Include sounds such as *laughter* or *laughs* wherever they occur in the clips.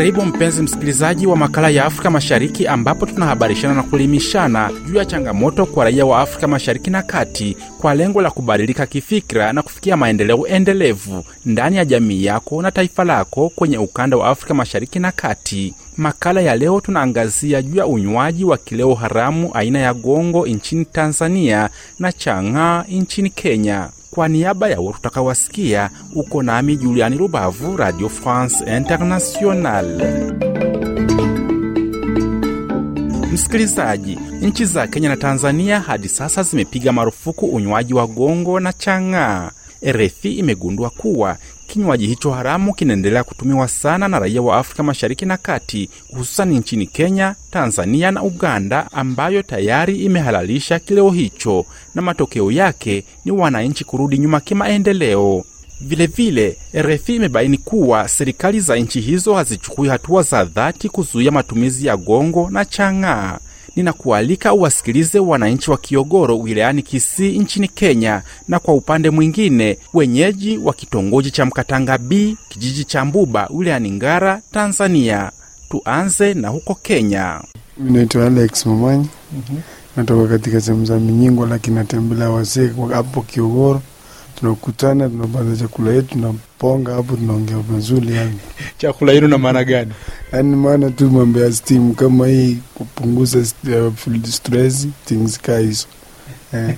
Karibu mpenzi msikilizaji wa makala ya Afrika Mashariki, ambapo tunahabarishana na kuelimishana juu ya changamoto kwa raia wa Afrika Mashariki na Kati kwa lengo la kubadilika kifikira na kufikia maendeleo endelevu ndani ya jamii yako na taifa lako kwenye ukanda wa Afrika Mashariki na Kati. Makala ya leo tunaangazia juu ya unywaji wa kileo haramu aina ya gongo nchini Tanzania na chang'aa nchini Kenya. Kwa niaba ya wote utakawasikia, uko nami Juliani Rubavu, Radio France International. Msikilizaji, nchi za Kenya na Tanzania hadi sasa zimepiga marufuku unywaji wa gongo na chang'aa. RFI imegundua kuwa kinywaji hicho haramu kinaendelea kutumiwa sana na raia wa Afrika Mashariki na Kati, hususani nchini Kenya, Tanzania na Uganda, ambayo tayari imehalalisha kileo hicho, na matokeo yake ni wananchi kurudi nyuma kimaendeleo. Vilevile, RFI imebaini kuwa serikali za nchi hizo hazichukui hatua za dhati kuzuia matumizi ya gongo na chang'aa. Ninakualika uwasikilize wananchi wa Kiogoro wilayani Kisii nchini Kenya, na kwa upande mwingine wenyeji wa kitongoji cha Mkatanga B kijiji cha Mbuba wilayani Ngara, Tanzania. Tuanze na huko Kenya. Naitwa Alex Mamanyi. Natoka katika sehemu za Minyingo, lakini natembelea wazee hapo Kiogoro. Tunakutana, tunapata chakula yetu, tunaponga hapo, tunaongea mazuri yani. *laughs* Chakula yenu na maana gani? Yani maana tu mambo ya steam kama hii kupunguza uh, stress things ka hizo *laughs* eh.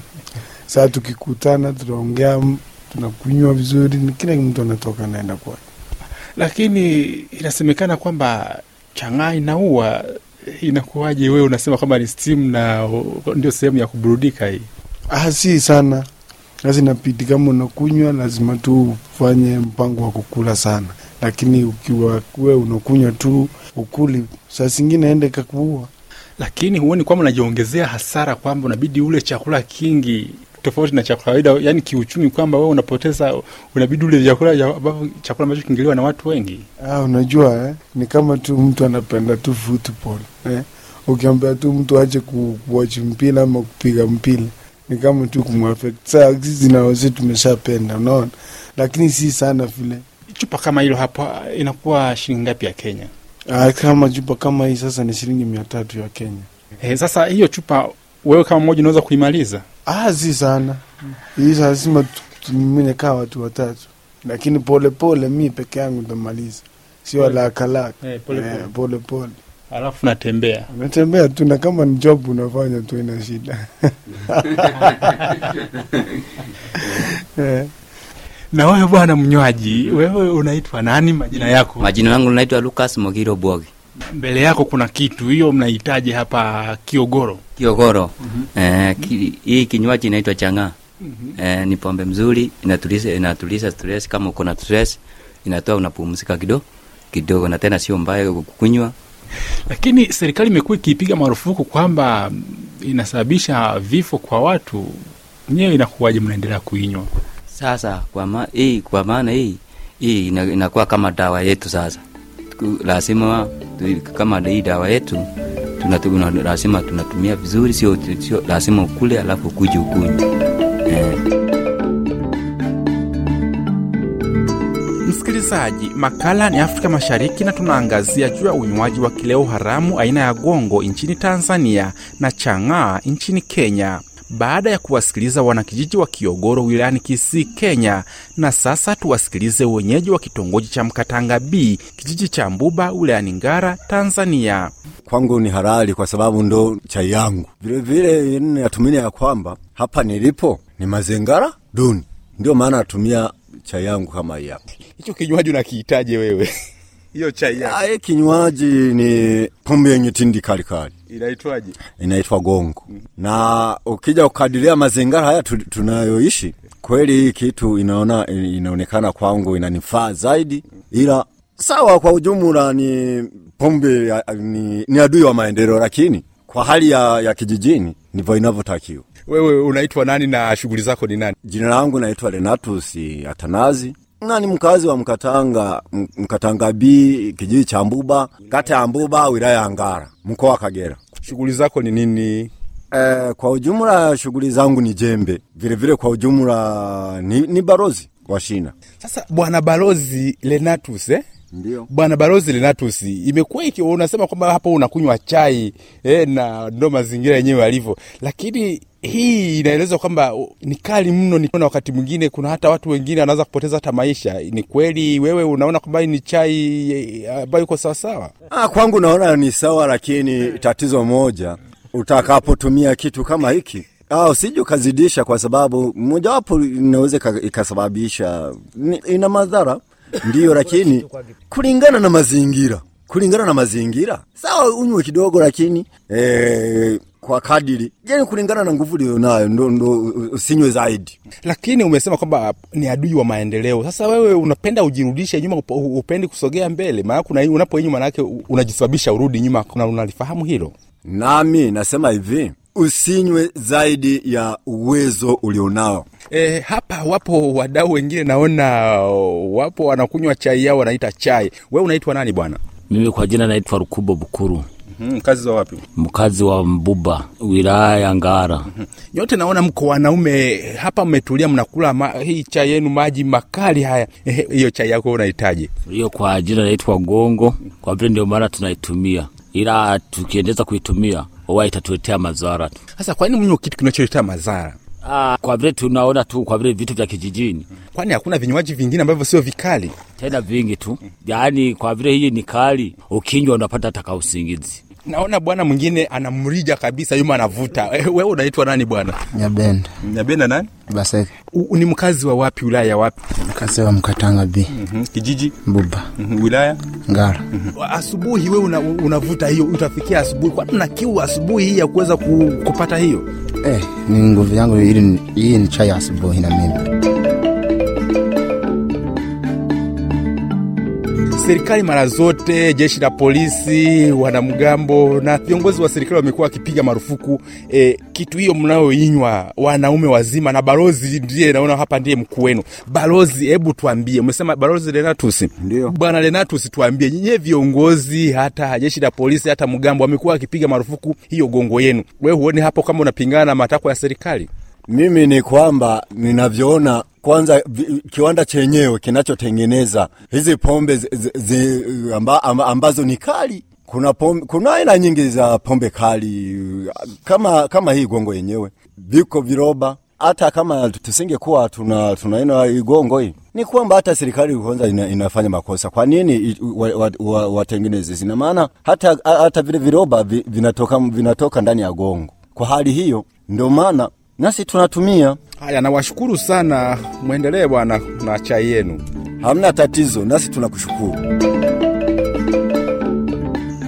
Saa tukikutana tunaongea, tunakunywa vizuri, kila mtu anatoka naenda kwake. Lakini inasemekana kwamba chang'aa inaua. Inakuwaje wewe unasema kwamba ni steam na ndio sehemu ya kuburudika hii? Ah, si sana sasa inabidi kama unakunywa lazima tu ufanye mpango wa kukula sana, lakini ukiwa kuwe unakunywa tu ukuli, saa zingine ende kakuua. Lakini huoni kwamba unajiongezea hasara, kwamba unabidi ule chakula kingi tofauti na cha kawaida, yani kiuchumi, kwamba wewe unapoteza, unabidi ule vyakula ambavyo chakula ambacho kingiliwa na watu wengi. Ah, unajua eh, ni kama tu mtu anapenda tu football eh, ukiambia tu mtu ache kuwachi mpira ama kupiga mpira ni kama tu kumwafect. Saa sisi na wazee tumeshapenda, unaona, lakini si sana vile. Chupa kama hilo hapo inakuwa shilingi ngapi ya Kenya? Ah, kama chupa kama hii sasa ni shilingi mia tatu ya Kenya. Eh, sasa hiyo chupa wewe kama mmoja unaweza kuimaliza? Ah, si sana hii, lazima tumimine kaa watu watatu, lakini polepole, pole, mi peke yangu ntamaliza, sio lakalaka. Eh, pole pole. Alafu natembea natembea tu, na kama ni job unafanya tu, ina shida *laughs* na wewe bwana mnywaji, wewe unaitwa nani? Majina yako? Majina yangu naitwa Lucas Mogiro Bwogi Mbele yako kuna kitu, hiyo mnahitaji hapa Kiogoro. Kiogoro. Eh, ki, hii kinywaji inaitwa chang'aa. Eh, ni pombe mzuri, inatuliza inatuliza stress. Kama uko na stress inatoa, unapumzika kidogo kidogo, na tena sio mbaya kukunywa. Lakini serikali imekuwa ikipiga marufuku kwamba inasababisha vifo kwa watu. Nyewe inakuwaje mnaendelea kuinywa? Sasa kwa ma, hii kwa maana hii hii ina- inakuwa kama dawa yetu sasa. Lazima kama hii dawa yetu lazima tunatumia vizuri, sio lazima ukule alafu ukuje ukunywe. Msikilizaji, makala ni Afrika Mashariki na tunaangazia juu ya unywaji wa kileo haramu aina ya gongo nchini Tanzania na chang'aa nchini Kenya. Baada ya kuwasikiliza wanakijiji wa Kiogoro wilayani Kisii, Kenya, na sasa tuwasikilize wenyeji wa kitongoji cha Mkatanga B kijiji cha Mbuba wilayani Ngara, Tanzania. kwangu ni halali kwa sababu ndo chai yangu. Vilevile natumia ya kwamba hapa nilipo ni mazengara duni, ndio maana natumia chai yangu kama hii hapa. Hicho kinywaji unakihitaje wewe? *laughs* hiyo chai Ah, kinywaji ni pombe yenye tindi kalikali, inaitwaje? inaitwa gongo. Na ukija ukadiria mazingira haya tu- tunayoishi, kweli hii kitu inaona, inaonekana kwangu inanifaa zaidi, ila sawa, kwa ujumla ni pombe ya, ni, ni adui wa maendeleo, lakini kwa hali ya, ya kijijini ndivyo inavyotakiwa. Wewe unaitwa nani na shughuli zako ni nani? Jina langu naitwa Renatus Atanazi na ni mkazi wa Mkatanga, Mkatanga B, kijiji cha Mbuba, kata ya Mbuba, wilaya ya Ngara, mkoa wa Kagera. Shughuli zako ni nini? Eh, kwa ujumla shughuli zangu ni jembe, vilevile vile kwa ujumla ni, ni barozi wa shina. Sasa bwana balozi Lenatus eh? Ndio. Bwana Balozi Lenatus, imekuwa iki unasema kwamba hapo unakunywa chai eh, na ndo mazingira yenyewe yalivyo, lakini hii inaelezwa kwamba ni kali mno, na wakati mwingine kuna hata watu wengine wanaweza kupoteza hata maisha. Ni kweli wewe unaona kwamba ni chai eh, ambayo iko sawasawa? Ah, kwangu naona ni sawa, lakini tatizo moja, utakapotumia kitu kama hiki Ah, usije ukazidisha, kwa sababu mojawapo inaweza ikasababisha ina madhara ndiyo, lakini kulingana na mazingira, kulingana na mazingira sawa, unywe kidogo, lakini eh, kwa kadiri yani, kulingana na nguvu ulionayo, ndo, ndo usinywe zaidi. Lakini umesema kwamba ni adui wa maendeleo. Sasa wewe unapenda ujirudishe nyuma, upendi kusogea mbele, maana kuna unapoinyuma, manake unajisababisha urudi nyuma, na unalifahamu hilo. Nami nasema hivi, usinywe zaidi ya uwezo ulionao. E, hapa wapo wadau wengine naona wapo wanakunywa chai yao wanaita chai. We unaitwa nani bwana? Mimi kwa jina naitwa Rukubo Bukuru, Hmm, mkazi wa wapi? mkazi wa Mbuba, wilaya ya Ngara. Nyote naona mko wanaume hapa, mmetulia mnakula ma, hii chai yenu maji makali haya. Hiyo chai yako unahitaji? Hiyo kwa jina naitwa Gongo, kwa vile ndio maana tunaitumia, ila tukiendeleza kuitumia huwa itatuletea madhara tu. Sasa kwa nini mnywa kitu kinacholetea madhara? Ah, kwa vile tunaona tu, kwa vile vitu vya kijijini Kwani hakuna vinywaji vingine ambavyo sio vikali? tena vingi tu, yaani kwa vile hii ni kali, ukinywa unapata hata kausingizi. Naona bwana mwingine anamrija kabisa, yuma anavuta. *laughs* Wewe unaitwa nani bwana? Nyabenda Nyabenda nani? Baseke U, ni mkazi wa wapi? Wilaya ya wapi? mkazi wa Mkatanga B mm Kijiji? Mbuba mm Wilaya? Ngara. Asubuhi wewe una, unavuta hiyo, utafikia asubuhi? Kwani una kiu asubuhi hii ya kuweza ku, kupata hiyo? Eh, ni nguvu yangu hii ni chai asubuhi na mimi. Serikali mara zote, jeshi la polisi, wanamgambo na viongozi wa serikali wamekuwa wakipiga marufuku e, kitu hiyo mnayoinywa wanaume wazima, na balozi ndiye naona hapa ndiye mkuu wenu. Balozi, hebu tuambie, umesema balozi Lenatus, Ndio. bwana Lenatus, tuambie nyinyi viongozi, hata jeshi la polisi, hata mgambo wamekuwa wakipiga marufuku hiyo gongo yenu. Wewe huoni hapo kama unapingana na matakwa ya serikali? Mimi ni kwamba ninavyoona kwanza kiwanda chenyewe kinachotengeneza hizi pombe zi, zi, amba, amba, ambazo ni kali. Kuna pombe, kuna aina nyingi za pombe kali kama kama hii gongo yenyewe, viko viroba. Hata kama tusingekuwa tuna tunaina igongo gongo hii, ni kwamba hata serikali kwanza ina, inafanya makosa. Kwa nini watengeneze? Sina maana hata hata vile viroba vi- vinatoka vinatoka ndani ya gongo. Kwa hali hiyo, ndio maana nasi tunatumia Haya, nawashukuru sana, mwendelee bwana na chai yenu. hamna tatizo, nasi tunakushukuru.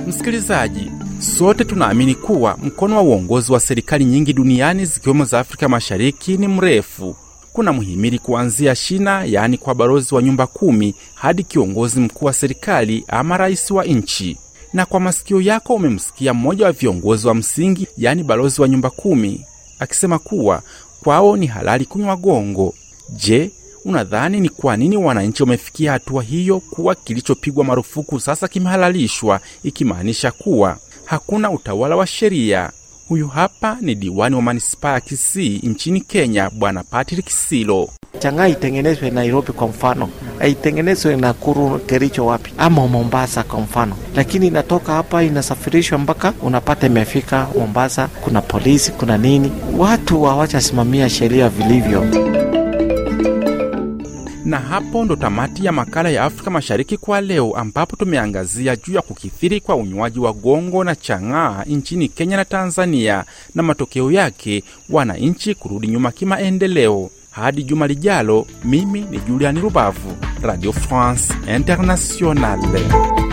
Msikilizaji, sote tunaamini kuwa mkono wa uongozi wa serikali nyingi duniani zikiwemo za Afrika Mashariki ni mrefu. Kuna mhimili kuanzia shina, yaani kwa balozi wa nyumba kumi hadi kiongozi mkuu wa serikali ama rais wa nchi. Na kwa masikio yako umemsikia mmoja wa viongozi wa msingi, yaani balozi wa nyumba kumi, akisema kuwa kwao ni halali kunywa gongo. Je, unadhani ni kwa nini wananchi wamefikia hatua hiyo, kuwa kilichopigwa marufuku sasa kimehalalishwa, ikimaanisha kuwa hakuna utawala wa sheria? Huyu hapa ni diwani wa manispaa ya Kisii nchini Kenya, Bwana Patrick Silo. Chang'aa itengenezwe Nairobi kwa mfano, aitengenezwe Nakuru, Kericho, wapi ama Mombasa kwa mfano, lakini inatoka hapa inasafirishwa mpaka unapata imefika Mombasa. Kuna polisi, kuna nini, watu hawajasimamia sheria vilivyo. Na hapo ndo tamati ya makala ya Afrika Mashariki kwa leo, ambapo tumeangazia juu ya kukithiri kwa unywaji wa gongo na chang'aa nchini Kenya na Tanzania na matokeo yake wananchi kurudi nyuma kimaendeleo. Hadi juma lijalo, mimi ni Juliani Rubavu, Radio France Internationale.